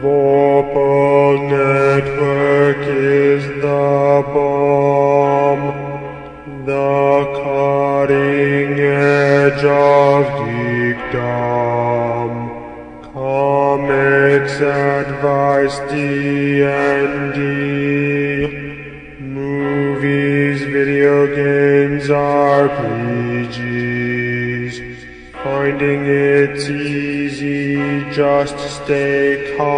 Vorpal Network is the bomb, the cutting edge of geekdom. Comics, advice, D&D, movies, video games, RPGs. Finding it's easy just stay calm.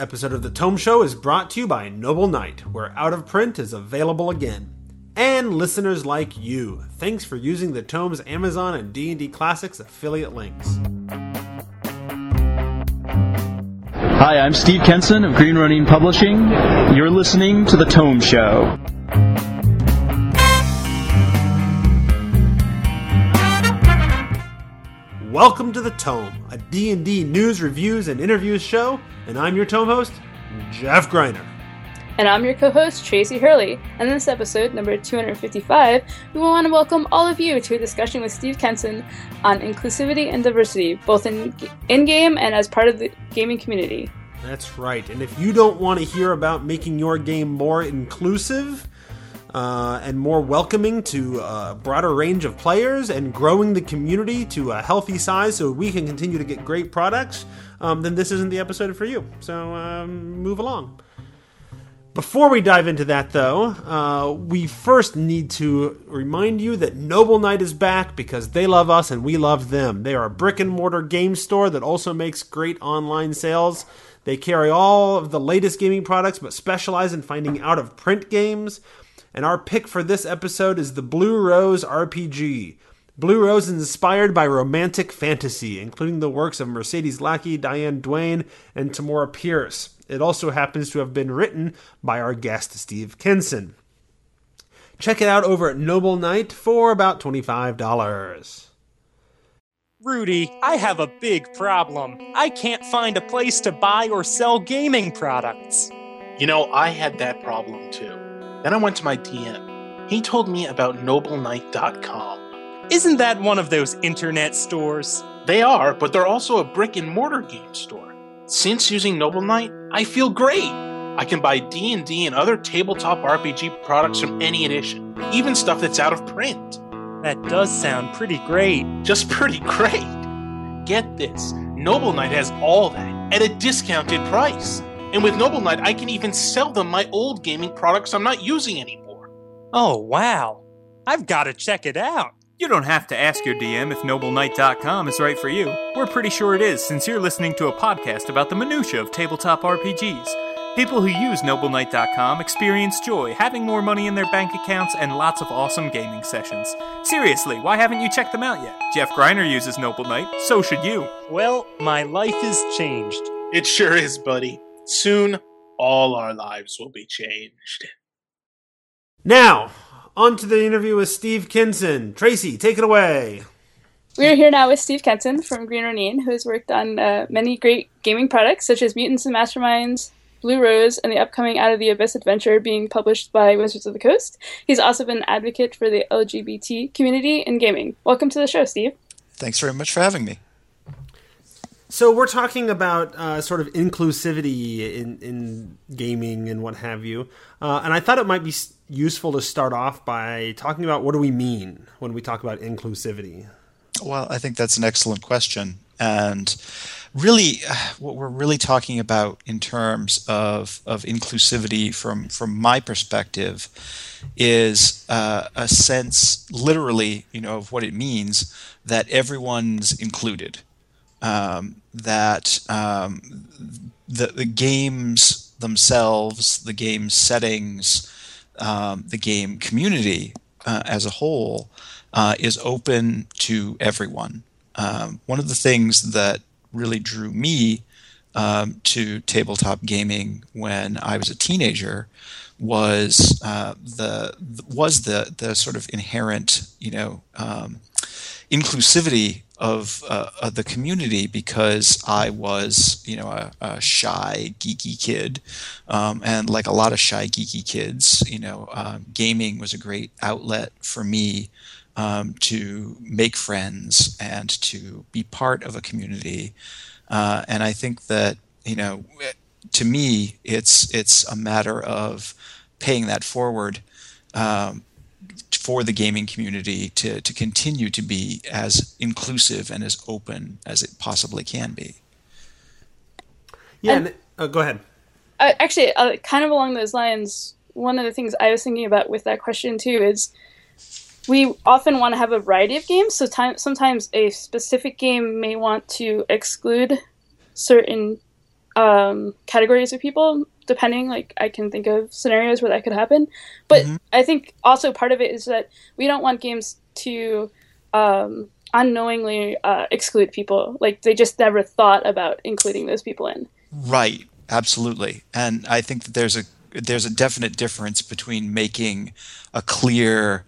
Episode of The Tome Show is brought to you by Noble Knight, where Out of Print is available again. And listeners like you, thanks for using the Tome's Amazon and D&D Classics affiliate links. Hi, I'm Steve Kenson of Green Ronin Publishing. You're listening to The Tome Show. Welcome to The Tome, a D&D news, reviews, and interviews show, and I'm your Tome host, Jeff Greiner. And I'm your co host, Tracy Hurley. And in this episode, number 255, we want to welcome all of you to a discussion with Steve Kenson on inclusivity and diversity, both in, in game and as part of the gaming community. That's right. And if you don't want to hear about making your game more inclusive, uh, and more welcoming to a broader range of players and growing the community to a healthy size so we can continue to get great products, um, then this isn't the episode for you. So um, move along. Before we dive into that, though, uh, we first need to remind you that Noble Knight is back because they love us and we love them. They are a brick and mortar game store that also makes great online sales. They carry all of the latest gaming products but specialize in finding out of print games. And our pick for this episode is the Blue Rose RPG. Blue Rose is inspired by romantic fantasy, including the works of Mercedes Lackey, Diane Duane, and Tamora Pierce. It also happens to have been written by our guest, Steve Kenson. Check it out over at Noble Knight for about $25. Rudy, I have a big problem. I can't find a place to buy or sell gaming products. You know, I had that problem too. Then I went to my DM. He told me about nobleknight.com. Isn't that one of those internet stores? They are, but they're also a brick and mortar game store. Since using Noble Knight, I feel great. I can buy D&D and other tabletop RPG products from any edition, even stuff that's out of print. That does sound pretty great. Just pretty great. Get this. Noble Knight has all that at a discounted price. And with Noble Knight, I can even sell them my old gaming products I'm not using anymore. Oh, wow. I've got to check it out. You don't have to ask your DM if NobleKnight.com is right for you. We're pretty sure it is since you're listening to a podcast about the minutiae of tabletop RPGs. People who use NobleKnight.com experience joy, having more money in their bank accounts, and lots of awesome gaming sessions. Seriously, why haven't you checked them out yet? Jeff Greiner uses Noble Knight, so should you. Well, my life is changed. It sure is, buddy. Soon, all our lives will be changed. Now, on to the interview with Steve Kenson. Tracy, take it away. We're here now with Steve Kenson from Green Ronin, who has worked on uh, many great gaming products such as Mutants and Masterminds, Blue Rose, and the upcoming Out of the Abyss adventure being published by Wizards of the Coast. He's also been an advocate for the LGBT community in gaming. Welcome to the show, Steve. Thanks very much for having me. So we're talking about uh, sort of inclusivity in, in gaming and what have you, uh, and I thought it might be useful to start off by talking about what do we mean when we talk about inclusivity. Well, I think that's an excellent question, and really, what we're really talking about in terms of of inclusivity from from my perspective is uh, a sense, literally, you know, of what it means that everyone's included um, that um, the, the games themselves, the game settings, um, the game community uh, as a whole uh, is open to everyone. Um, one of the things that really drew me um, to tabletop gaming when I was a teenager was uh, the was the the sort of inherent you know um, inclusivity of, uh, of the community because I was, you know, a, a shy, geeky kid, um, and like a lot of shy, geeky kids, you know, um, gaming was a great outlet for me um, to make friends and to be part of a community. Uh, and I think that, you know, to me, it's it's a matter of paying that forward. Um, for the gaming community to, to continue to be as inclusive and as open as it possibly can be. Yeah, and, uh, go ahead. Uh, actually, uh, kind of along those lines, one of the things I was thinking about with that question too is we often want to have a variety of games. So time, sometimes a specific game may want to exclude certain um, categories of people depending like i can think of scenarios where that could happen. But mm-hmm. i think also part of it is that we don't want games to um, unknowingly uh, exclude people. Like they just never thought about including those people in. Right. Absolutely. And i think that there's a there's a definite difference between making a clear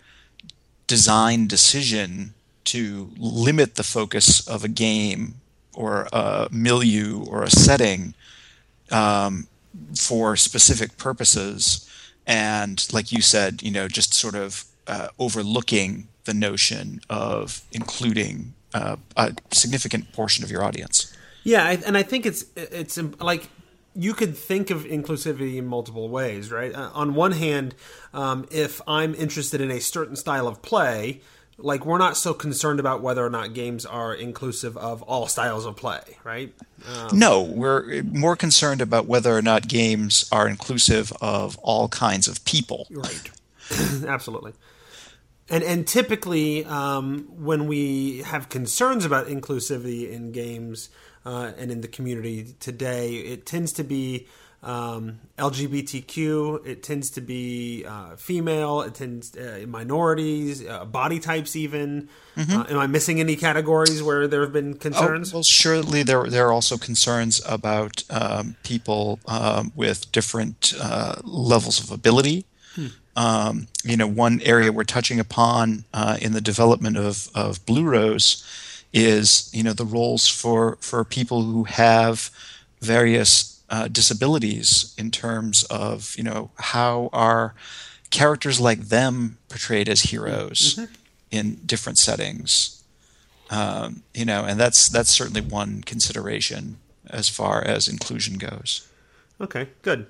design decision to limit the focus of a game or a milieu or a setting um, for specific purposes. And like you said you know just sort of uh, overlooking the notion of including uh, a significant portion of your audience. Yeah I, and i think it's it's like you could think of inclusivity in multiple ways right? Uh, on one hand um, if i'm interested in a certain style of play like we're not so concerned about whether or not games are inclusive of all styles of play, right? Um, no, we're more concerned about whether or not games are inclusive of all kinds of people. Right. Absolutely. And and typically, um, when we have concerns about inclusivity in games uh, and in the community today, it tends to be um, LGBTQ. It tends to be uh, female. It tends uh, minorities, uh, body types. Even mm-hmm. Uh, am I missing any categories where there have been concerns? Oh, well, surely there there are also concerns about um, people um, with different uh, levels of ability. Hmm. Um, you know, one area we're touching upon uh, in the development of of Blue Rose is you know the roles for for people who have various uh, disabilities in terms of you know how are characters like them portrayed as heroes mm-hmm. in different settings um, you know and that's that's certainly one consideration as far as inclusion goes okay good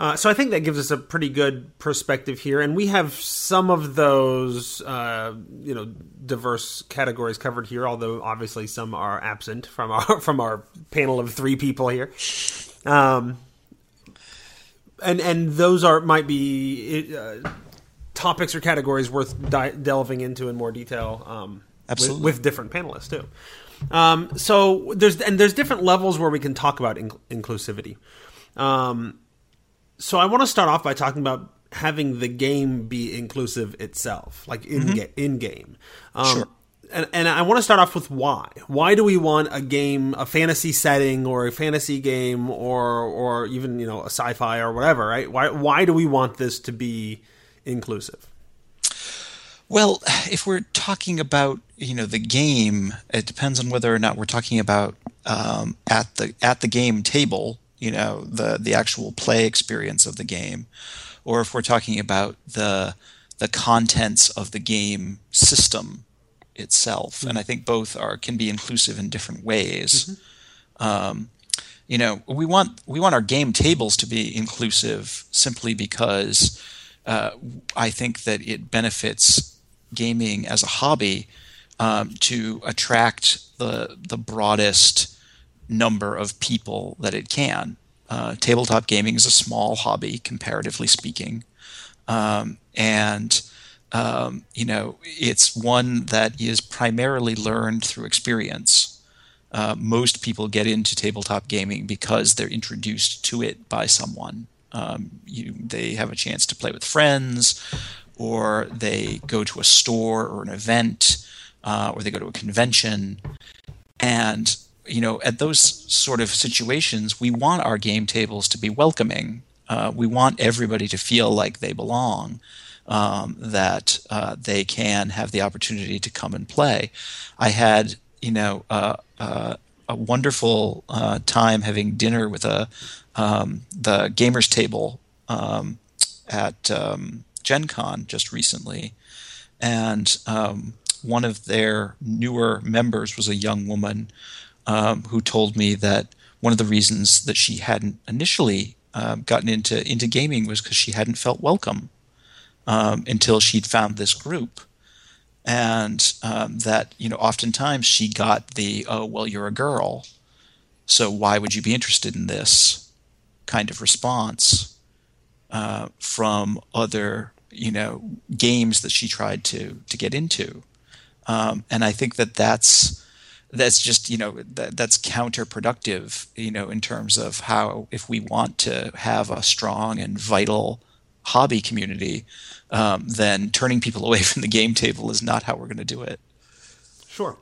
uh, so I think that gives us a pretty good perspective here, and we have some of those, uh, you know, diverse categories covered here. Although obviously some are absent from our from our panel of three people here. Um, and and those are might be uh, topics or categories worth di- delving into in more detail. Um, Absolutely, with, with, different panelists too. Um, so there's and there's different levels where we can talk about in- inclusivity. Um, so I want to start off by talking about having the game be inclusive itself, like in mm-hmm. ga- in game. Um, sure and, and I want to start off with why. Why do we want a game, a fantasy setting, or a fantasy game, or or even you know a sci-fi or whatever? Right? Why why do we want this to be inclusive? Well, if we're talking about you know the game, it depends on whether or not we're talking about um, at the at the game table, you know the the actual play experience of the game, or if we're talking about the the contents of the game system itself, mm-hmm. and I think both are can be inclusive in different ways. Mm-hmm. Um, you know, we want we want our game tables to be inclusive simply because uh, I think that it benefits gaming as a hobby um, to attract the the broadest number of people that it can. Uh, tabletop gaming is a small hobby, comparatively speaking, um, and um, you know, it's one that is primarily learned through experience. Uh, most people get into tabletop gaming because they're introduced to it by someone. Um, you, they have a chance to play with friends, or they go to a store or an event, uh, or they go to a convention. And you know, at those sort of situations, we want our game tables to be welcoming. Uh, we want everybody to feel like they belong um, that uh, they can have the opportunity to come and play. I had you know uh, uh, a wonderful uh, time having dinner with a um, the gamers table um, at um, Gen Con just recently, and um, one of their newer members was a young woman um, who told me that one of the reasons that she hadn't initially uh, gotten into into gaming was because she hadn't felt welcome um, until she'd found this group, and um, that you know oftentimes she got the oh well you're a girl, so why would you be interested in this? kind of response uh, from other you know games that she tried to to get into, um, and I think that that's that's just you know that, that's counterproductive you know in terms of how if we want to have a strong and vital hobby community um, then turning people away from the game table is not how we're going to do it Sure.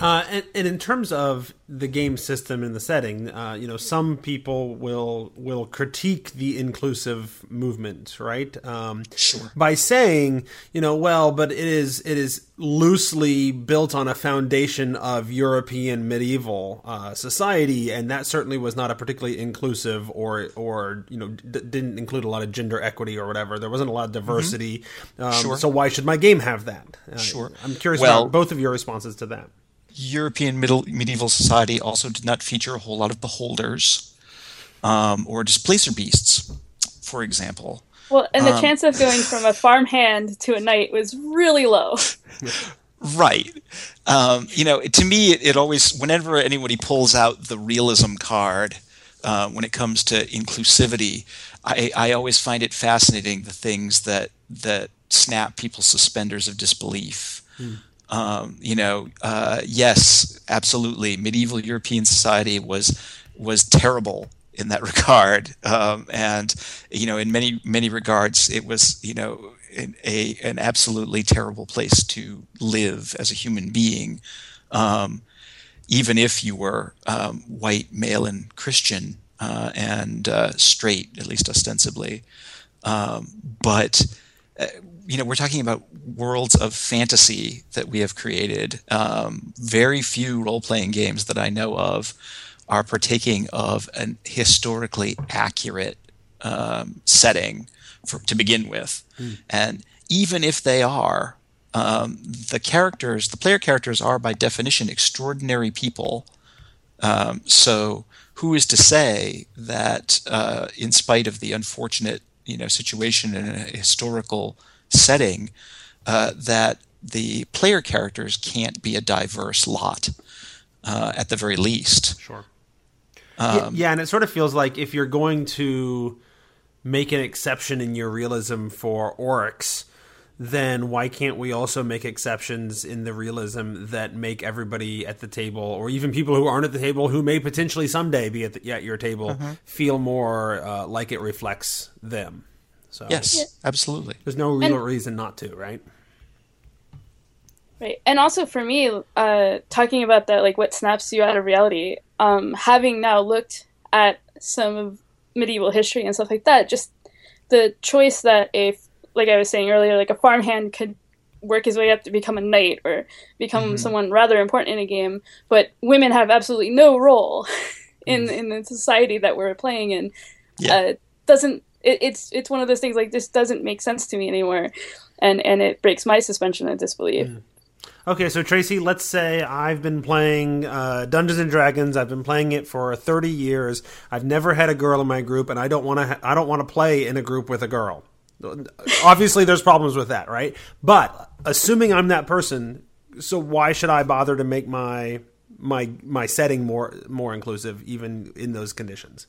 Uh, and, and in terms of the game system and the setting, uh, you know, some people will will critique the inclusive movement, right? Um, Sure. By saying, you know, well, but it is it is loosely built on a foundation of European medieval uh, society, and that certainly was not a particularly inclusive or or you know d- didn't include a lot of gender equity or whatever. There wasn't a lot of diversity. Um, Sure. So why should my game have that? Uh, Sure. I'm curious Well- about both of your responses to that. European middle, medieval society also did not feature a whole lot of beholders um, or displacer beasts, for example. Well, and the Um, chance of going from a farmhand to a knight was really low. Right. Um, you know, to me, it, it always, whenever anybody pulls out the realism card uh, when it comes to inclusivity, I, I always find it fascinating the things that that snap people's suspenders of disbelief. Um, you know, uh, yes, absolutely, medieval European society was was terrible in that regard, um, and you know, in many many regards, it was you know an, a an absolutely terrible place to live as a human being, um, even if you were um, white, male, and Christian uh, and uh, straight, at least ostensibly. Um, but uh, you know, we're talking about worlds of fantasy that we have created. Um, very few role-playing games that I know of are partaking of an historically accurate um, setting for, to begin with, and even if they are, um, the characters, the player characters, are by definition extraordinary people. Um, so, who is to say that, uh, in spite of the unfortunate, you know, situation in a historical setting, uh, that the player characters can't be a diverse lot, uh, at the very least. Sure. Um, yeah, yeah, and it sort of feels like if you're going to make an exception in your realism for orcs, then why can't we also make exceptions in the realism that make everybody at the table, or even people who aren't at the table, who may potentially someday be at, the, at your table, Uh-huh. feel more uh, like it reflects them? So Yes, absolutely. there's no real And- reason not to, right? Right. And also for me, uh, talking about that, like what snaps you out of reality, um, having now looked at some of medieval history and stuff like that, just the choice that a, like I was saying earlier, like a farmhand could work his way up to become a knight or become someone rather important in a game, but women have absolutely no role in, in the society that we're playing in. Yeah. Uh, doesn't, it, it's, it's one of those things like this doesn't make sense to me anymore. And, and it breaks my suspension of disbelief. Okay, so Tracy, let's say I've been playing uh, Dungeons and Dragons. I've been playing it for thirty years. I've never had a girl in my group, and I don't want to. Ha- I don't want to play in a group with a girl. Obviously, there's problems with that, right? But assuming I'm that person, so why should I bother to make my my my setting more more inclusive, even in those conditions?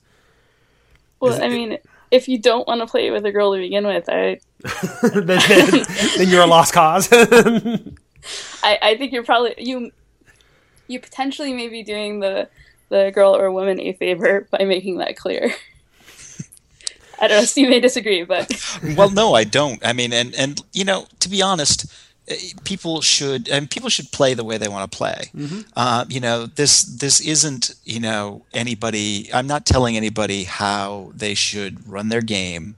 Well, Is I it- mean, if you don't want to play with a girl to begin with, I, then, then, then you're a lost cause. I, I think you're probably you, you potentially may be doing the the girl or woman a favor by making that clear. I don't know. Steve may disagree, but well, no, I don't. I mean, and and you know, to be honest, people should and people should play the way they want to play. Uh, you know, this this isn't you know anybody. I'm not telling anybody how they should run their game.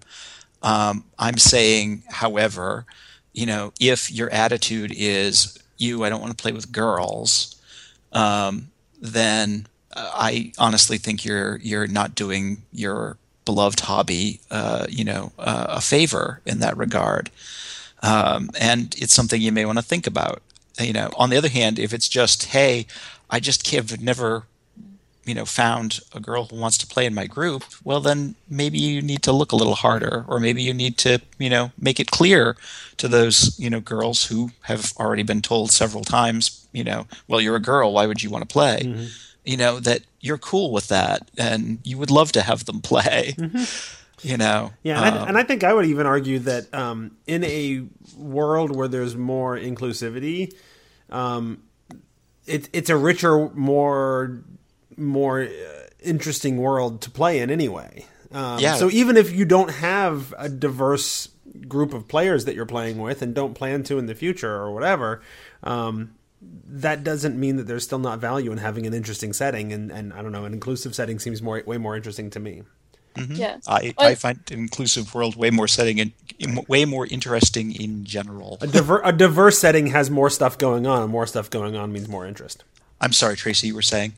Um, I'm saying, however, you know, if your attitude is you, I don't want to play with girls. um, then I honestly think you're you're not doing your beloved hobby, uh, you know, uh, a favor in that regard. Um, and it's something you may want to think about. You know, on the other hand, if it's just, hey, I just have never, you know, found a girl who wants to play in my group, well, then maybe you need to look a little harder, or maybe you need to, you know, make it clear to those, you know, girls who have already been told several times, you know, well, you're a girl, why would you want to play? Mm-hmm. You know, that you're cool with that and you would love to have them play. You know, Yeah, and, I, Um, and I think I would even argue that um, in a world where there's more inclusivity, um, it, it's a richer, more more uh, interesting world to play in anyway. Um, Yeah. So even if you don't have a diverse group of players that you're playing with and don't plan to in the future or whatever, um, that doesn't mean that there's still not value in having an interesting setting. And, and I don't know, an inclusive setting seems more way more interesting to me. Yeah. I, Well, I find inclusive world way more setting and way more interesting in general. A, diver- a diverse setting has more stuff going on, and more stuff going on means more interest. I'm sorry, Tracy, you were saying.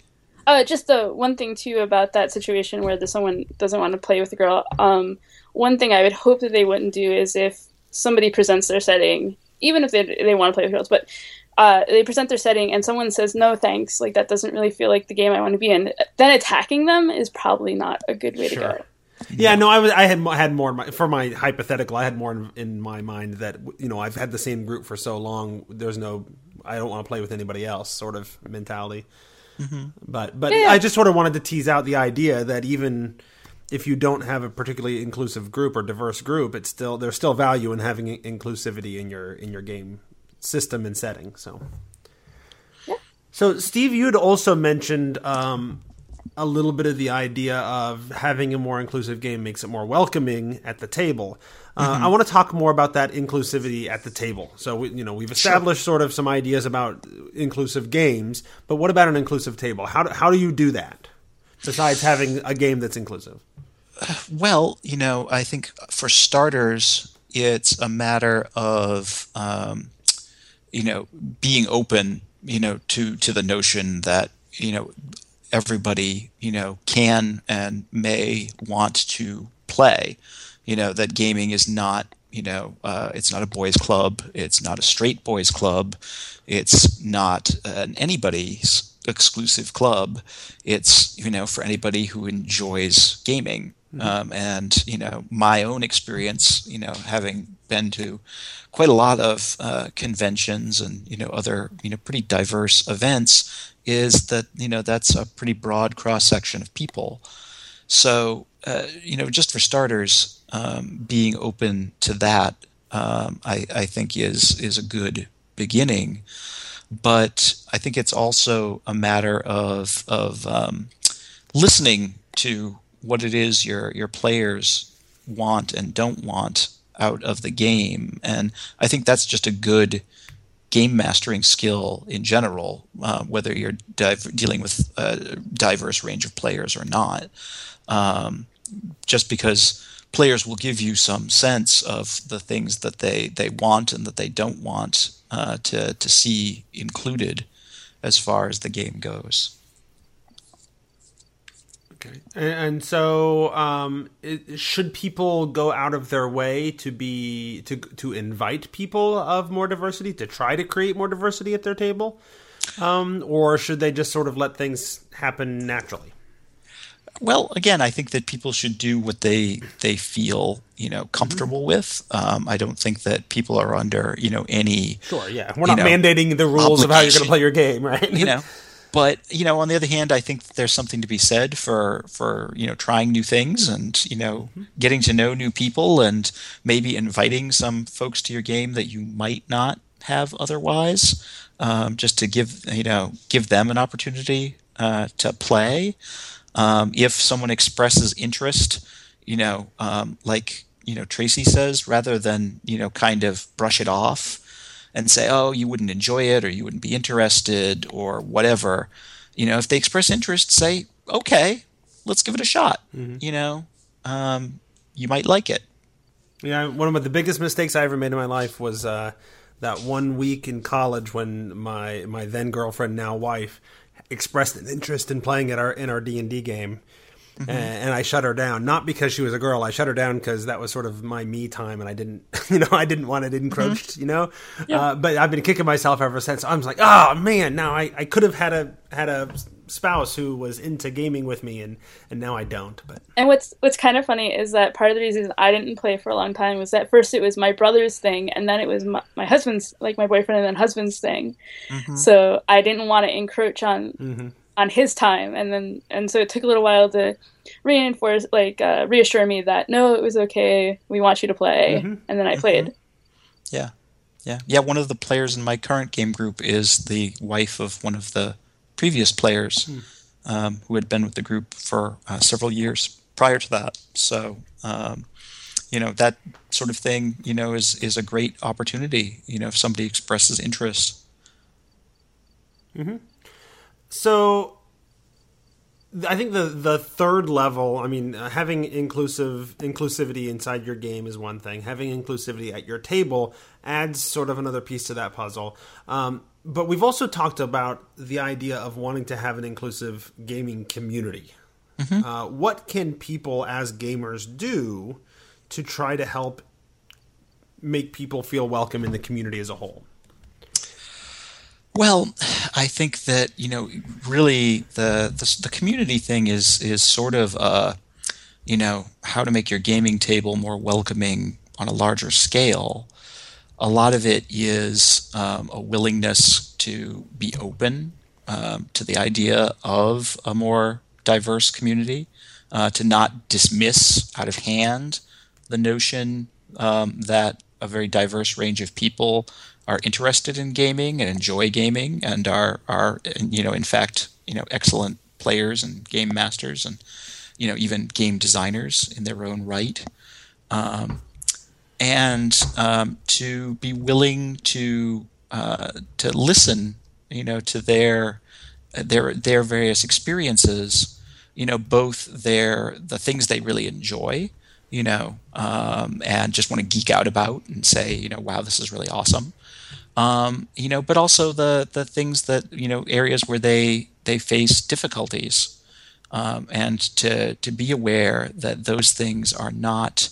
Uh, just the one thing too about that situation where the someone doesn't want to play with the girl. Um, one thing I would hope that they wouldn't do is if somebody presents their setting, even if they they want to play with girls, but uh, they present their setting and someone says no thanks, like that doesn't really feel like the game I want to be in. Then attacking them is probably not a good way to go. Yeah, no, I was. I had had more in my, for my hypothetical. I had more in, in my mind that you know I've had the same group for so long. There's no, I don't want to play with anybody else, sort of mentality. But but Yeah. I just sort of wanted to tease out the idea that even if you don't have a particularly inclusive group or diverse group, it's still there's still value in having inclusivity in your in your game system and setting. So. yeah. So, Steve, you had also mentioned um, a little bit of the idea of having a more inclusive game makes it more welcoming at the table. Uh, I want to talk more about that inclusivity at the table. So, we, you know, we've established sort of some ideas about inclusive games, but what about an inclusive table? How do, how do you do that besides having a game that's inclusive? Well, you know, I think for starters, it's a matter of um, you know being open, you know, to to the notion that you know everybody you know can and may want to play. You know that gaming is not you know uh, it's not a boys club, it's not a straight boys club, it's not an anybody's exclusive club. It's you know for anybody who enjoys gaming. Um, and you know my own experience, you know, having been to quite a lot of uh, conventions and you know other you know pretty diverse events, is that you know that's a pretty broad cross section of people. So uh, you know, just for starters, um, being open to that, um, I, I think is is a good beginning. But I think it's also a matter of of um, listening to what it is your your players want and don't want out of the game, and I think that's just a good game mastering skill in general, uh, whether you're dealing with a diverse range of players or not. Um, just because players will give you some sense of the things that they, they want and that they don't want uh, to, to see included as far as the game goes. Okay. And, and so, um, it, should people go out of their way to be to to invite people of more diversity to try to create more diversity at their table, um, or should they just sort of let things happen naturally? Well, again, I think that people should do what they they feel you know comfortable with. Um, I don't think that people are under you know any Sure. Yeah, we're not know, mandating the rules of how you're going to play your game, right? you know but you know on the other hand i think there's something to be said for for you know trying new things and you know getting to know new people and maybe inviting some folks to your game that you might not have otherwise um, just to give you know give them an opportunity uh, to play. Um, if someone expresses interest you know um, like you know tracy says rather than you know kind of brush it off and say, oh, you wouldn't enjoy it or you wouldn't be interested or whatever. You know, if they express interest, say, okay, let's give it a shot. You know, um, you might like it. Yeah, one of the biggest mistakes I ever made in my life was uh, that one week in college when my my then girlfriend, now wife, expressed an interest in playing at our in our D and D game, Mm-hmm. and, and I shut her down. Not because she was a girl. I shut her down because that was sort of my me time, and I didn't, you know, I didn't want it encroached, Mm-hmm. you know. Uh, but I've been kicking myself ever since. I'm just like, oh man, now I, I could have had a had a spouse who was into gaming with me, and and now I don't. But And what's what's kind of funny is that part of the reason I didn't play for a long time was that first it was my brother's thing, and then it was my, my husband's, like my boyfriend and then husband's thing. So I didn't want to encroach on on his time, and then and so it took a little while to reinforce, like uh, reassure me that no, it was okay. We want you to play, and then I played. Yeah, yeah, yeah. One of the players in my current game group is the wife of one of the previous players um, who had been with the group for uh, several years prior to that. So, um, you know, that sort of thing, you know, is is a great opportunity. You know, if somebody expresses interest. So I think the the third level, I mean, uh, having inclusive inclusivity inside your game is one thing. Having inclusivity at your table adds sort of another piece to that puzzle. Um, but we've also talked about the idea of wanting to have an inclusive gaming community. Uh, what can people as gamers do to try to help make people feel welcome in the community as a whole? Well, I think that you know, really, the the, the community thing is is sort of uh, you know how to make your gaming table more welcoming on a larger scale. A lot of it is um, a willingness to be open um, to the idea of a more diverse community, uh, to not dismiss out of hand the notion um, that a very diverse range of people are interested in gaming and enjoy gaming and are are you know in fact you know excellent players and game masters and you know even game designers in their own right. Um, and um, to be willing to uh, to listen you know to their their their various experiences you know both their the things they really enjoy you know um, and just want to geek out about and say you know wow this is really awesome um, you know, but also the the things that you know areas where they they face difficulties, um, and to to be aware that those things are not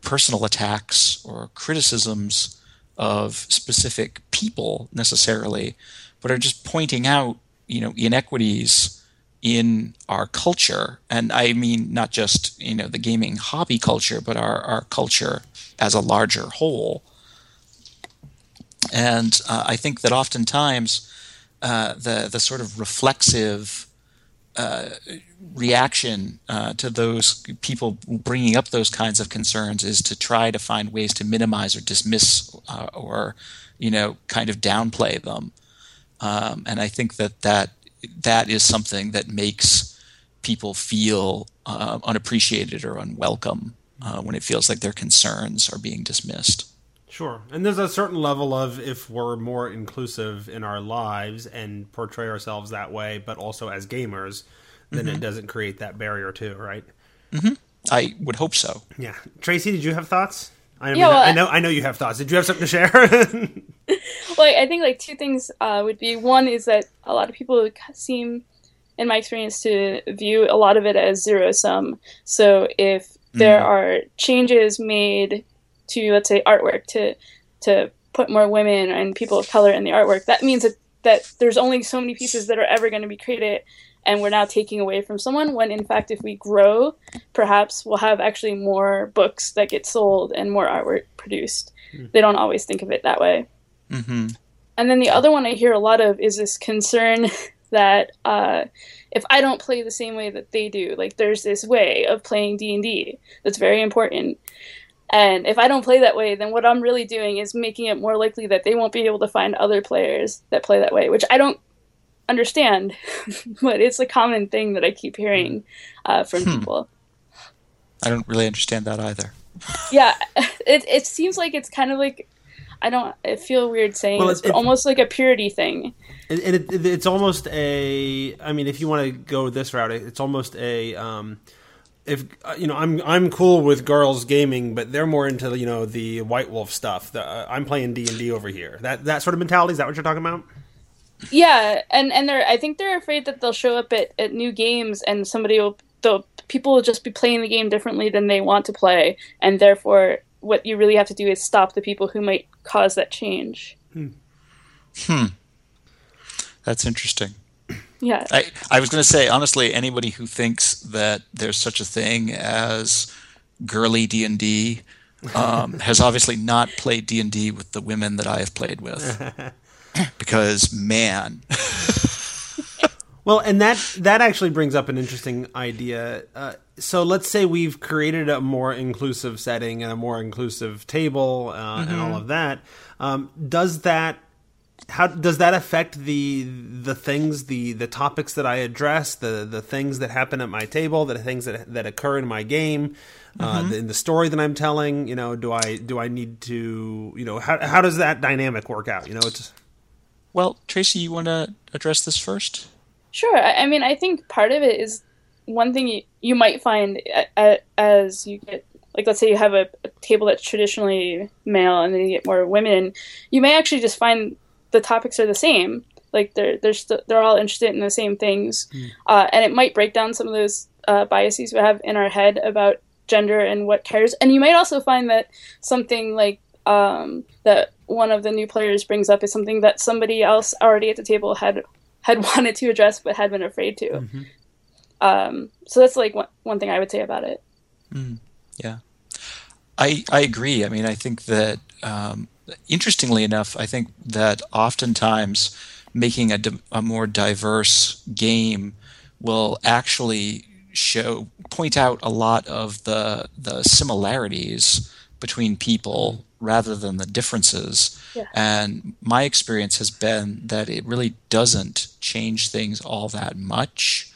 personal attacks or criticisms of specific people necessarily, but are just pointing out you know inequities in our culture, and I mean not just you know the gaming hobby culture, but our our culture as a larger whole. And uh, I think that oftentimes uh, the the sort of reflexive uh, reaction uh, to those people bringing up those kinds of concerns is to try to find ways to minimize or dismiss uh, or you know kind of downplay them. Um, and I think that that that is something that makes people feel uh, unappreciated or unwelcome when it feels like their concerns are being dismissed. Sure. And there's a certain level of if we're more inclusive in our lives and portray ourselves that way, but also as gamers, then it mm-hmm. doesn't create that barrier too, right? Mm-hmm. I would hope so. Yeah. Tracy, did you have thoughts? I mean, Yeah, well, I know I know you have thoughts. Did you have something to share? Well, I think like two things uh, would be one is that a lot of people seem, in my experience, to view a lot of it as zero sum. So if there mm. are changes made to, let's say, artwork to to put more women and people of color in the artwork, that means that that there's only so many pieces that are ever going to be created, and we're now taking away from someone. When in fact, if we grow, perhaps we'll have actually more books that get sold and more artwork produced. They don't always think of it that way. hmm And then the other one I hear a lot of is this concern that uh, if I don't play the same way that they do, like there's this way of playing D and D that's very important. And if I don't play that way, then what I'm really doing is making it more likely that they won't be able to find other players that play that way, which I don't understand, but it's a common thing that I keep hearing uh, from people. I don't really understand that either. Yeah, it it seems like it's kind of like I don't. I feel weird saying Well, this, it- almost like a purity thing. and and it, it, it's almost a. I mean, if you want to go this route, it's almost a. Um, if uh, you know, I'm I'm cool with girls gaming, but they're more into you know the White Wolf stuff. The, uh, I'm playing D and D over here. That that sort of mentality is that what you're talking about? Yeah, and and they're I think they're afraid that they'll show up at, at new games and somebody will the people will just be playing the game differently than they want to play, and therefore what you really have to do is stop the people who might cause that change. Hmm. That's interesting. Yeah. I, I was going to say honestly, anybody who thinks that there's such a thing as girly D and D um, has obviously not played D and D with the women that I have played with, because man, Well, and that that actually brings up an interesting idea. Uh, so let's say we've created a more inclusive setting and a more inclusive table uh, and all of that. Um, does that how does that affect the the things the the topics that I address the the things that happen at my table the things that that occur in my game uh, the, in the story that I'm telling you know do I do I need to you know how how does that dynamic work out you know it's well, Tracy, you want to address this first? Sure. I, I mean, I think part of it is one thing you, you might find a, a, as you get, like, let's say you have a, a table that's traditionally male and then you get more women, you may actually just find the topics are the same. Like, they're, they're, st- they're all interested in the same things. Uh, and it might break down some of those uh, biases we have in our head about gender and what cares. And you might also find that something like um, that one of the new players brings up is something that somebody else already at the table had had wanted to address but had been afraid to. Um, so that's like one, one thing I would say about it. Yeah, I I agree. I mean, I think that um, interestingly enough, I think that oftentimes making a, di- a more diverse game will actually show point out a lot of the the similarities between people mm-hmm. rather than the differences. Yeah. And my experience has been that it really doesn't change things all that much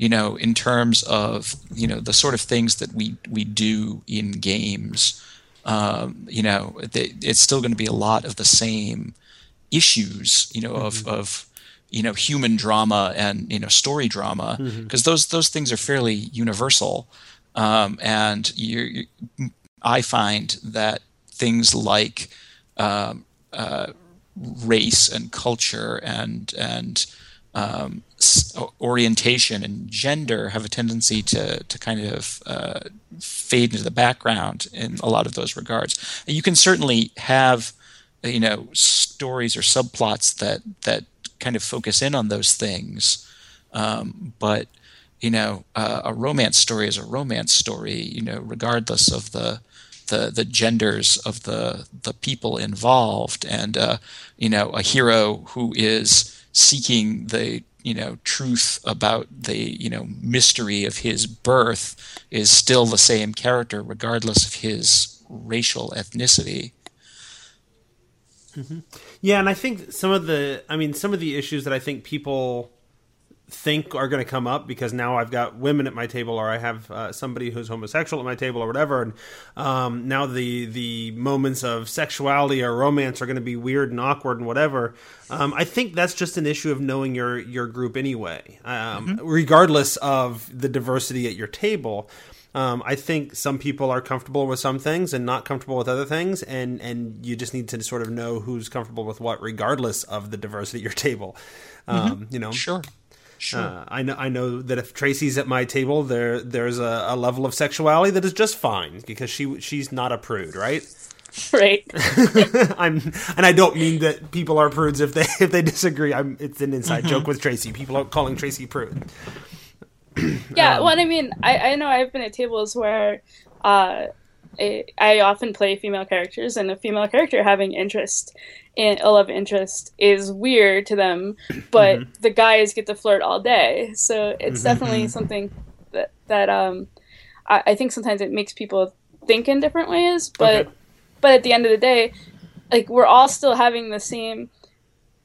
you know, in terms of you know the sort of things that we we do in games. Um, you know, they, it's still going to be a lot of the same issues. You know, of of you know human drama and you know story drama because those those things are fairly universal. Um, and you, you, I find that things like um, uh, race and culture and and um, orientation and gender have a tendency to to kind of uh, fade into the background in a lot of those regards. You can certainly have you know stories or subplots that that kind of focus in on those things, um, but you know uh, a romance story is a romance story. You know, regardless of the the the genders of the the people involved, and uh, you know a hero who is seeking the you know truth about the you know mystery of his birth is still the same character regardless of his racial ethnicity. Mm-hmm. Yeah, and I think some of the, I mean, some of the issues that I think people think are going to come up because now I've got women at my table, or I have uh, somebody who's homosexual at my table, or whatever, and um, now the the moments of sexuality or romance are going to be weird and awkward and whatever. Um, I think that's just an issue of knowing your your group anyway, um, regardless of the diversity at your table. Um, I think some people are comfortable with some things and not comfortable with other things, and and you just need to sort of know who's comfortable with what, regardless of the diversity at your table. Um, You know, Sure. Sure. uh, I know I know that if Tracy's at my table, there there's a, a level of sexuality that is just fine because she she's not a prude, right? Right. I'm and I don't mean that people are prudes if they if they disagree. I'm it's an inside joke with Tracy. People are calling Tracy prude. Yeah, Um, well, I mean, I, I know I've been at tables where uh, I, I often play female characters, and a female character having interest in a love interest is weird to them, but Mm-hmm. the guys get to flirt all day, so it's definitely something that that um, I, I think sometimes it makes people think in different ways, but Okay. but at the end of the day, like we're all still having the same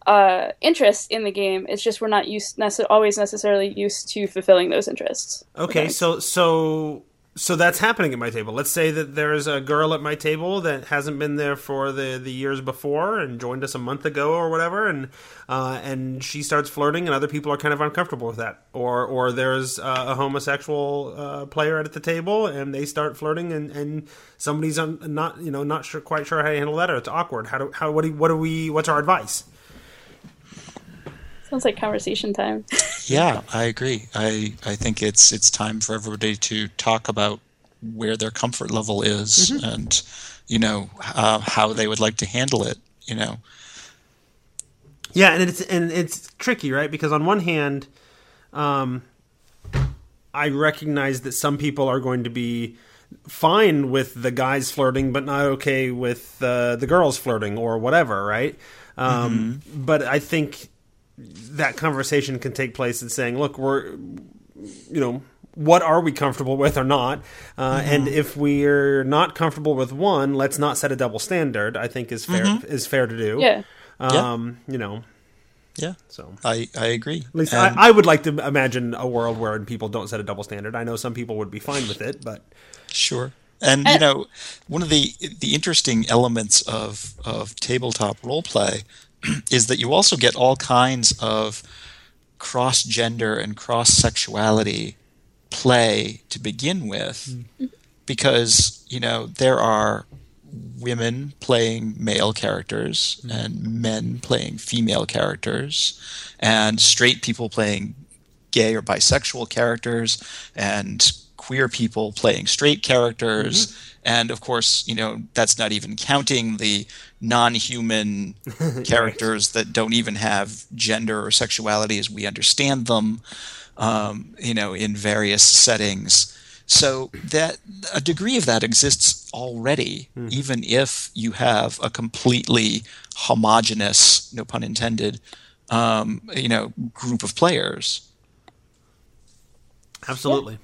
uh, interest in the game. It's just we're not used nece- always necessarily used to fulfilling those interests. Okay, so so so that's happening at my table. Let's say that there's a girl at my table that hasn't been there for the the years before and joined us a month ago or whatever, and uh, and she starts flirting, and other people are kind of uncomfortable with that. Or or there's uh, a homosexual uh, player at the table, and they start flirting, and and somebody's un- not you know not sure quite sure how to handle that, or it's awkward. How do how what do what do we what's our advice? Sounds like conversation time. Yeah, I agree. I I think it's it's time for everybody to talk about where their comfort level is and you know uh, how they would like to handle it. You know, Yeah, and it's and it's tricky, right? Because on one hand, um, I recognize that some people are going to be fine with the guys flirting, but not okay with uh, the girls flirting or whatever, right? Um, But I think that conversation can take place and saying, "Look, we're, you know." What are we comfortable with or not? Uh, And if we're not comfortable with one, let's not set a double standard. I think is fair is fair to do. Yeah. Um, You know, yeah, so I I agree. at least And- I, I would like to imagine a world where people don't set a double standard. I know some people would be fine with it, but Sure. And you know, one of the the interesting elements of of tabletop role play is that you also get all kinds of cross gender and cross sexuality play to begin with hmm. because you know there are women playing male characters hmm. and men playing female characters and straight people playing gay or bisexual characters and queer people playing straight characters. And of course you know that's not even counting the non-human characters that don't even have gender or sexuality as we understand them um, you know in various settings. So that a degree of that exists already even if you have a completely homogenous no pun intended um, you know group of players. Absolutely.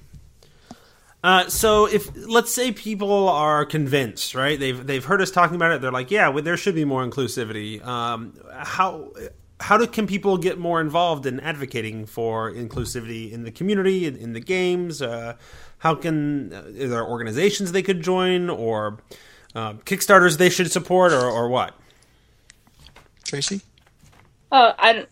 Uh, so if let's say people are convinced, right? They've they've heard us talking about it. They're like, yeah, well, there should be more inclusivity. Um, how how do can people get more involved in advocating for inclusivity in the community in, in the games? Uh, how can uh, are there organizations they could join or uh, Kickstarters they should support or, or what? tracy Oh, I don't.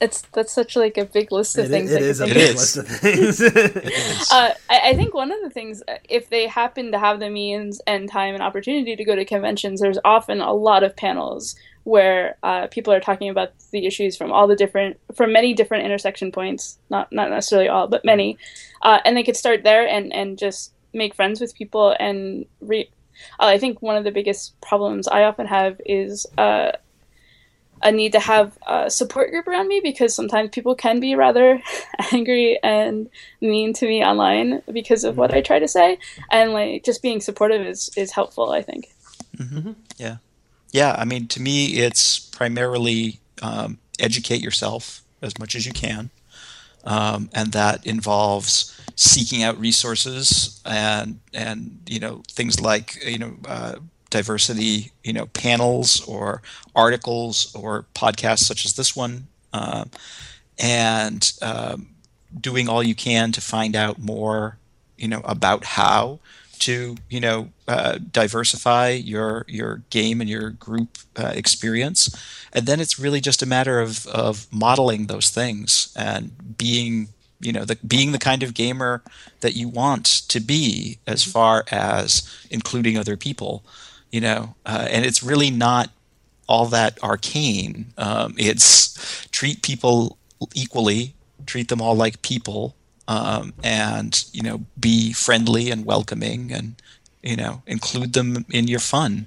It's that's such like a big list of It, things. it I a big think is. list of things. Uh, I, I think one of the things, uh, if they happen to have the means and time and opportunity to go to conventions, there's often a lot of panels where uh, people are talking about the issues from all the different, from many different intersection points. Not not necessarily all, but many, uh, and they could start there and and just make friends with people and re. Uh, I think one of the biggest problems I often have is. Uh, a need to have a support group around me because sometimes people can be rather angry and mean to me online because of what I try to say, and like just being supportive is is helpful. I think. Yeah. Yeah. I mean, to me, it's primarily um, educate yourself as much as you can. Um, and that involves seeking out resources and, and, you know, things like, you know, uh, diversity, you know, panels or articles or podcasts such as this one. Uh, and um, doing all you can to find out more, you know, about how to you know uh, diversify your your game and your group uh, experience, and then it's really just a matter of of modeling those things and being you know the being the kind of gamer that you want to be as far as including other people, you know, uh, and it's really not all that arcane. Um, it's treat people equally, treat them all like people, um, and you know, be friendly and welcoming, and you know, include them in your fun.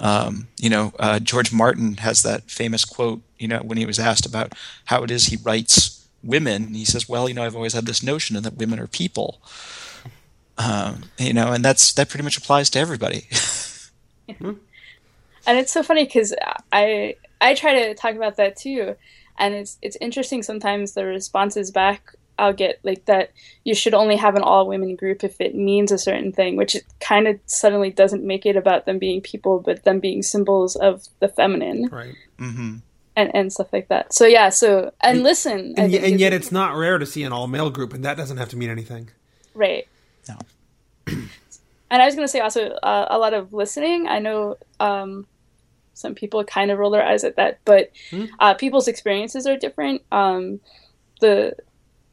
Um, you know, uh, George Martin has that famous quote. You know, when he was asked about how it is he writes women, he says, "Well, you know, I've always had this notion that women are people." Um, you know, and that's that pretty much applies to everybody. and it's so funny because I I try to talk about that too, and it's it's interesting sometimes the responses back I'll get like that you should only have an all women group if it means a certain thing, which it kind of suddenly doesn't make it about them being people, but them being symbols of the feminine right. hmm and and stuff like that. So yeah, so and, listen, And, y- and yet it's not rare to see an all male group, and that doesn't have to mean anything. right. No. And I was going to say also uh, a lot of listening. I know um, some people kind of roll their eyes at that, but uh, people's experiences are different. Um, the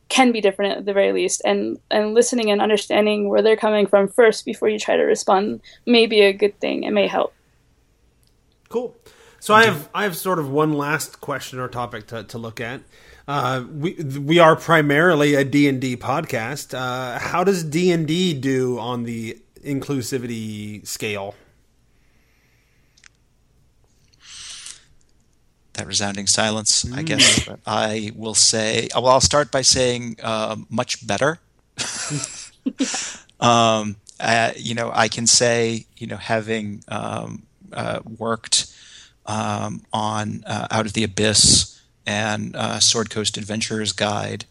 can be different at the very least, and and listening and understanding where they're coming from first before you try to respond may be a good thing. It may help. Cool. So I have I have sort of one last question or topic to, to look at. Uh, we we are primarily a D and D podcast. Uh, how does D and D do on the inclusivity scale? that resounding silence, I guess. I will say, well, I'll start by saying uh, much better. um, uh, you know, I can say, you know, having um, uh, worked um, on uh, Out of the Abyss and uh, Sword Coast Adventurers Guide,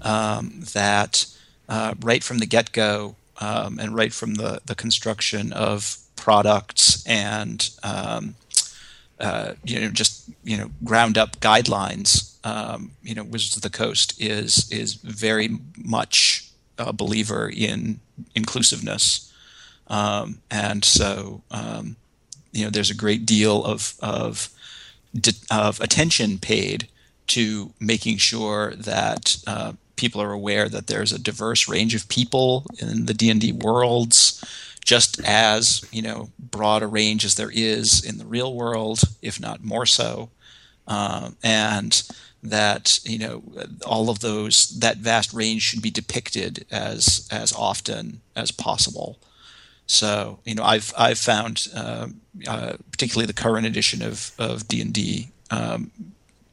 um, that uh, right from the get go um, and right from the, the construction of products and um, uh, you know just you know ground up guidelines. Um, you know, Wizards of the Coast is is very much a believer in inclusiveness, um, and so um, you know there's a great deal of of of attention paid to making sure that uh, people are aware that there's a diverse range of people in the D&D worlds just as you know broad a range as there is in the real world, if not more so, um, and that you know all of those that vast range should be depicted as as often as possible. So you know I've I've found uh, uh, particularly the current edition of of D and D um,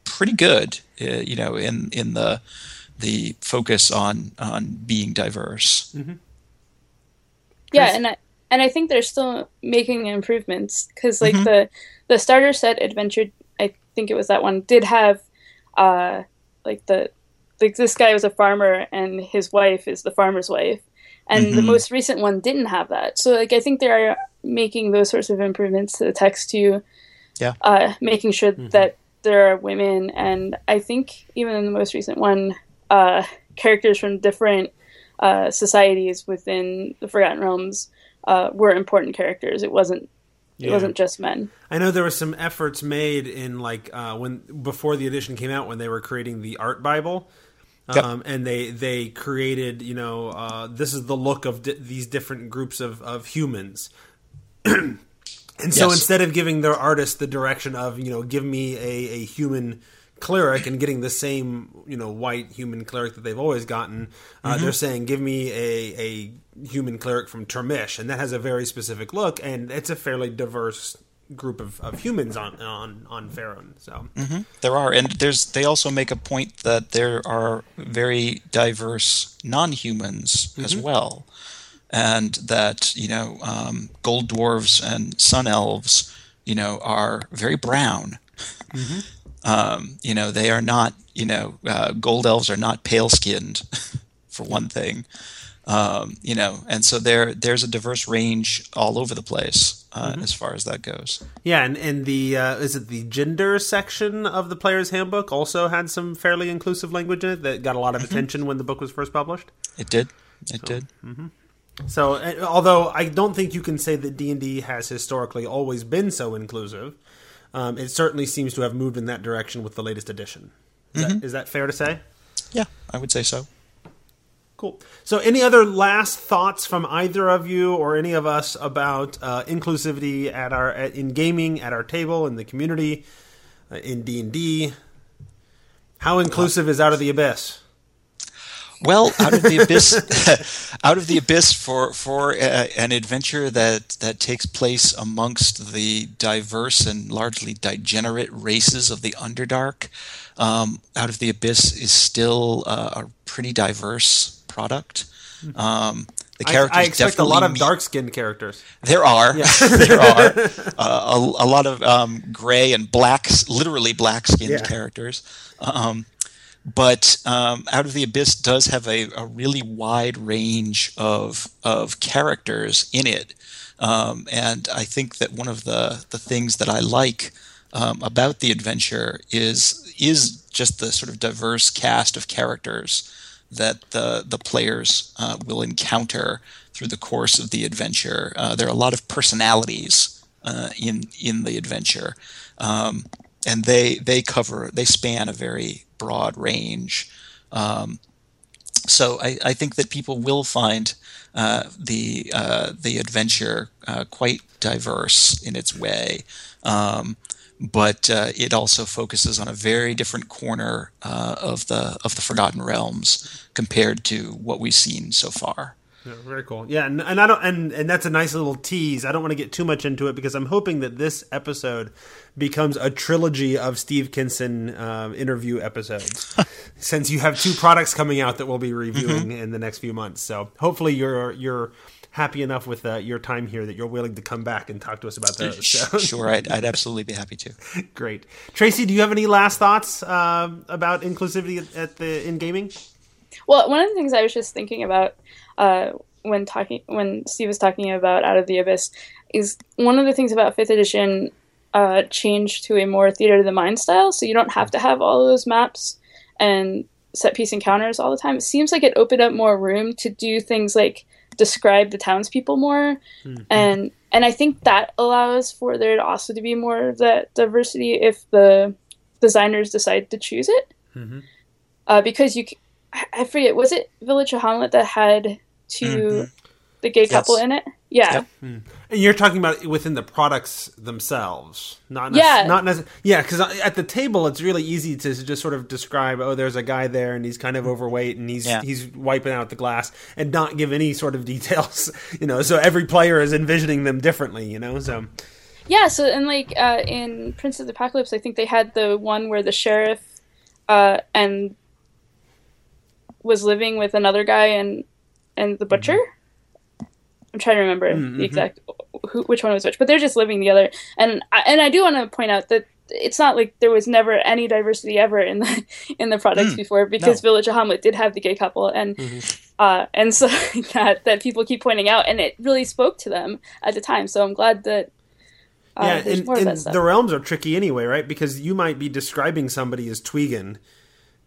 pretty good. Uh, you know in in the the focus on on being diverse. Mm-hmm. Yeah, and I, and I think they're still making improvements because like Mhm. the the starter set adventure, I think it was that one did have, uh, like the like this guy was a farmer and his wife is the farmer's wife, and the Mhm. most recent one didn't have that. So like I think they are making those sorts of improvements to the text too. Yeah. Uh, making sure that there are women, and I think even in the most recent one, uh, characters from different uh, societies within the Forgotten Realms uh, were important characters. It wasn't. It Yeah. wasn't just men. I know there was some efforts made in like uh, when before the edition came out when they were creating the art bible, Yep. um, and they they created you know uh, this is the look of di- these different groups of of humans. and so Yes. instead of giving their artist the direction of you know give me a, a human cleric and getting the same you know white human cleric that they've always gotten uh, they're saying give me a, a human cleric from Turmish. And that has a very specific look and it's a fairly diverse group of, of humans on on on Faerun so. There are, and there's. They also make a point that there are very diverse non-humans as well, and that you know, um, gold dwarves and sun elves, you know, are very brown. Um, you know, they are not. You know, uh, gold elves are not pale-skinned, for one thing. Um, you know, and so there there's a diverse range all over the place uh, as far as that goes. yeah and and the uh, is it the gender section of the player's handbook also had some fairly inclusive language in it that got a lot of attention when the book was first published It did. It did. Mm-hmm. So, uh, although I don't think you can say that D and D has historically always been so inclusive, um, it certainly seems to have moved in that direction with the latest edition. Is, that, is that fair to say? Yeah, I would say so. Cool. So, any other last thoughts from either of you or any of us about uh, inclusivity at our at, in gaming at our table in the community uh, in D and D? How inclusive is Out of the Abyss? Well, out of the abyss, out of the abyss for for uh, an adventure that that takes place amongst the diverse and largely degenerate races of the Underdark. Um, out of the abyss is still uh, a pretty diverse product. Um, the characters I expect a lot of dark skinned characters. There are, there are uh, a, a lot of um, gray and black, literally black-skinned Yeah. characters. Um, but um, Out of the Abyss does have a, a really wide range of of characters in it, um, and I think that one of the the things that I like um, about the adventure is is just the sort of diverse cast of characters that the the players uh, will encounter through the course of the adventure. Uh, there are a lot of personalities uh, in in the adventure, um, and they they cover they span a very broad range. Um, so I, I think that people will find uh, the uh, the adventure uh, quite diverse in its way. Um, but uh, it also focuses on a very different corner uh, of the of the Forgotten Realms compared to what we've seen so far. Yeah, very cool. Yeah, and, and I don't and and that's a nice little tease. I don't want to get too much into it because I'm hoping that this episode becomes a trilogy of Steve Kenson uh, interview episodes. since you have two products coming out that we'll be reviewing mm-hmm. in the next few months, so hopefully you're you're happy enough with uh, your time here that you're willing to come back and talk to us about those. So. sure, I'd, I'd, absolutely be happy to. Great, Tracy. Do you have any last thoughts uh, about inclusivity at, at the in gaming? Well, one of the things I was just thinking about uh, when talking when Steve was talking about Out of the Abyss is one of the things about fifth edition uh, changed to a more theater of the mind style, so you don't have to have all those maps and set piece encounters all the time. It seems like it opened up more room to do things like describe the townspeople more, mm-hmm. and and I think that allows for there to also to be more of that diversity if the designers decide to choose it, mm-hmm. uh, because you. I forget. Was it Village of Hommlet that had to mm-hmm. the gay couple in it. Yeah. Yep. Hmm. And you're talking about within the products themselves, not nec- yeah, not necessarily. Yeah, because at the table, it's really easy to just sort of describe. Oh, there's a guy there, and he's kind of overweight, and he's yeah. he's wiping out the glass, and not give any sort of details. You know, so every player is envisioning them differently. You know, so. Yeah, so and like uh, in Prince of the Apocalypse, I think they had the one where the sheriff uh, and was living with another guy, and and the butcher. Mm-hmm. I'm trying to remember mm-hmm. the exact who, which one was which, but they're just living together. And I, and I do want to point out that it's not like there was never any diversity ever in the in the products mm, before because no. Village of Hommlet did have the gay couple and mm-hmm. uh, and so that that people keep pointing out and it really spoke to them at the time. So I'm glad that. Uh, yeah, and, and the realms are tricky anyway, right? Because you might be describing somebody as Tweegan,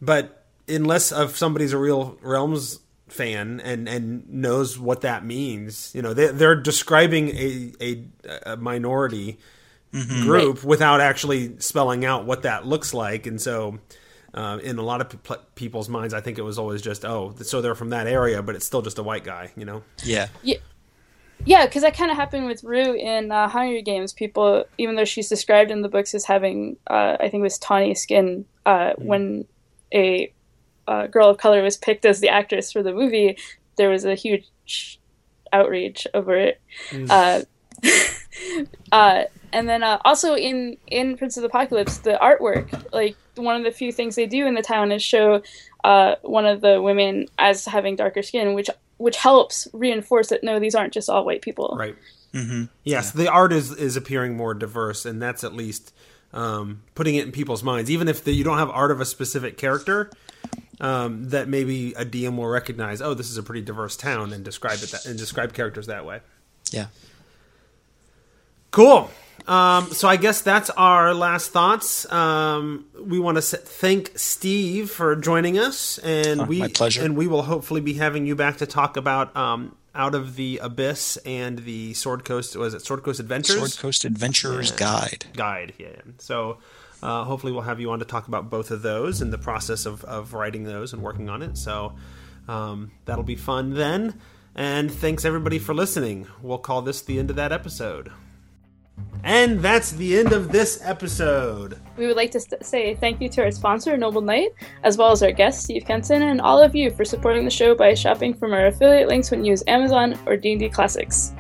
but unless of somebody's a real realms fan and and knows what that means. You know, they they're describing a a, a minority mm-hmm. group right. without actually spelling out what that looks like, and so. Uh, in a lot of pe- people's minds, I think it was always just, oh, so they're from that area, but it's still just a white guy, you know? Yeah. Yeah. Yeah, because that kind of happened with Rue in uh, Hunger Games. People, even though she's described in the books as having, uh, I think it was tawny skin, uh, mm. when a uh, girl of color was picked as the actress for the movie, there was a huge outrage over it. Mm. Uh, uh, and then uh, also in in Prince of the Apocalypse, the artwork, like one of the few things they do in the town is show uh, one of the women as having darker skin, which which helps reinforce that no, these aren't just all white people. Right. Mm-hmm. Yes, yeah. the art is is appearing more diverse, and that's at least um, putting it in people's minds. Even if the, you don't have art of a specific character, um, that maybe a DM will recognize. Oh, this is a pretty diverse town, and describe it that, and describe characters that way. Yeah. Cool. Um, so I guess that's our last thoughts. Um, we want to thank Steve for joining us, and oh, we my pleasure. and we will hopefully be having you back to talk about um, out of the abyss and the Sword Coast. Was it Sword Coast Adventures? Sword Coast Adventurers yeah. Guide. Guide. Yeah. So uh, hopefully, we'll have you on to talk about both of those and the process of, of writing those and working on it. So um, that'll be fun then. And thanks everybody for listening. We'll call this the end of that episode. And that's the end of this episode. We would like to st- say thank you to our sponsor, Noble Knight, as well as our guest, Steve Kenson, and all of you for supporting the show by shopping from our affiliate links when you use Amazon or D&D Classics.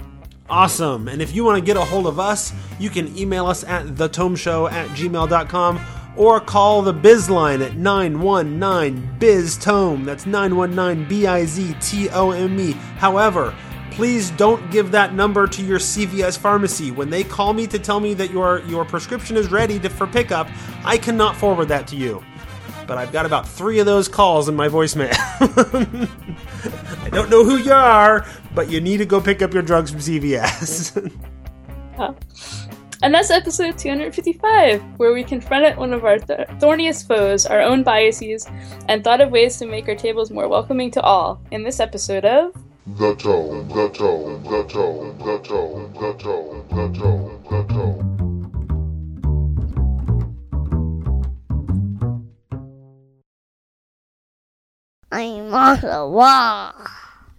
Awesome. And if you want to get a hold of us, you can email us at thetomeshow at gmail.com or call the biz line at 919 biz tome. That's 919 B I Z T O M E. However, please don't give that number to your CVS pharmacy. When they call me to tell me that your your prescription is ready to, for pickup, I cannot forward that to you. But I've got about three of those calls in my voicemail. I don't know who you are, but you need to go pick up your drugs from CVS. oh. And that's episode 255, where we confronted one of our th- thorniest foes, our own biases, and thought of ways to make our tables more welcoming to all. In this episode of The Tome, The Tome, The Tome, The Tome, The Tome, The Tome, The Tome. I'm on the wall.